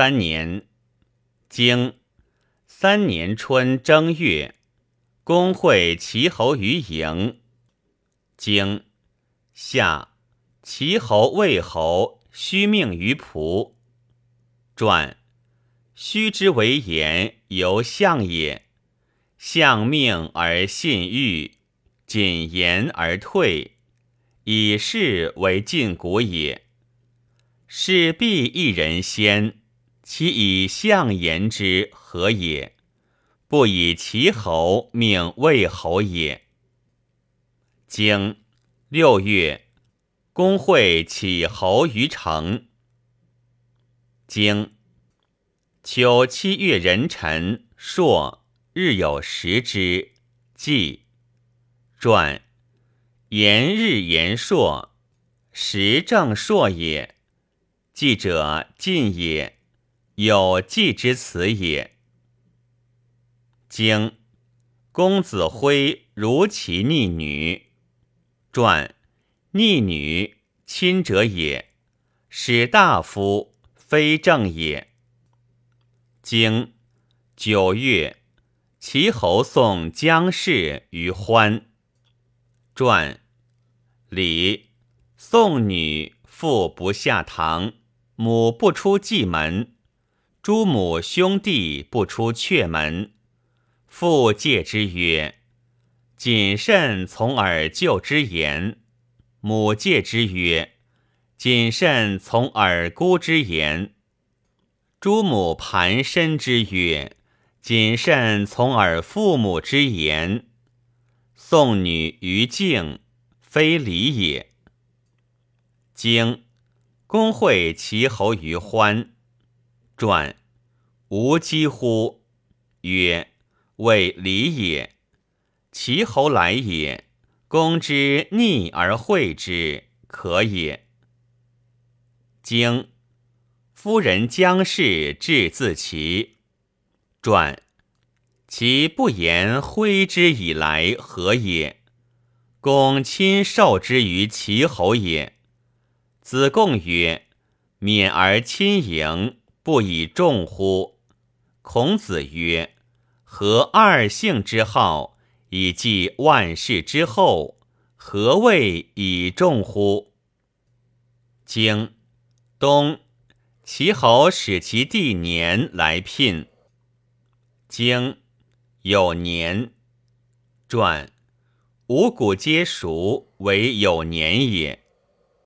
三年，经三年春正月，公会齐侯于营。经夏，齐侯、魏侯虚命于仆。传，虚之为言，由相也。相命而信誉，谨言而退，以事为禁古也。是必一人先。其以相言之何也？不以其侯命魏侯也。经六月，公会起侯于城。经秋七月壬辰朔，日有食之。季传言日言朔，时正朔也。季者晋也。有季之词也。经公子辉如其逆女。传逆女亲者也，使大夫非正也。经九月，齐侯送姜氏于欢。传礼送女父不下堂，母不出祭门。诸母兄弟不出阙门，父戒之曰：“谨慎从耳舅之言。”母戒之曰：“谨慎从耳姑之言。”诸母盘身之曰：“谨慎从而父母之言。”送女于敬，非礼也。经公会齐侯于欢。传无几乎？曰：为礼也。齐侯来也，公之逆而惠之，可也。经夫人姜氏至自齐。传其不言挥之以来何也？公亲受之于齐侯也。子贡曰：免而亲迎。不以众乎？孔子曰：“何二姓之好，以继万世之后？何谓以众乎？”经冬，齐侯使其弟年来聘。经有年传，五谷皆熟，为有年也。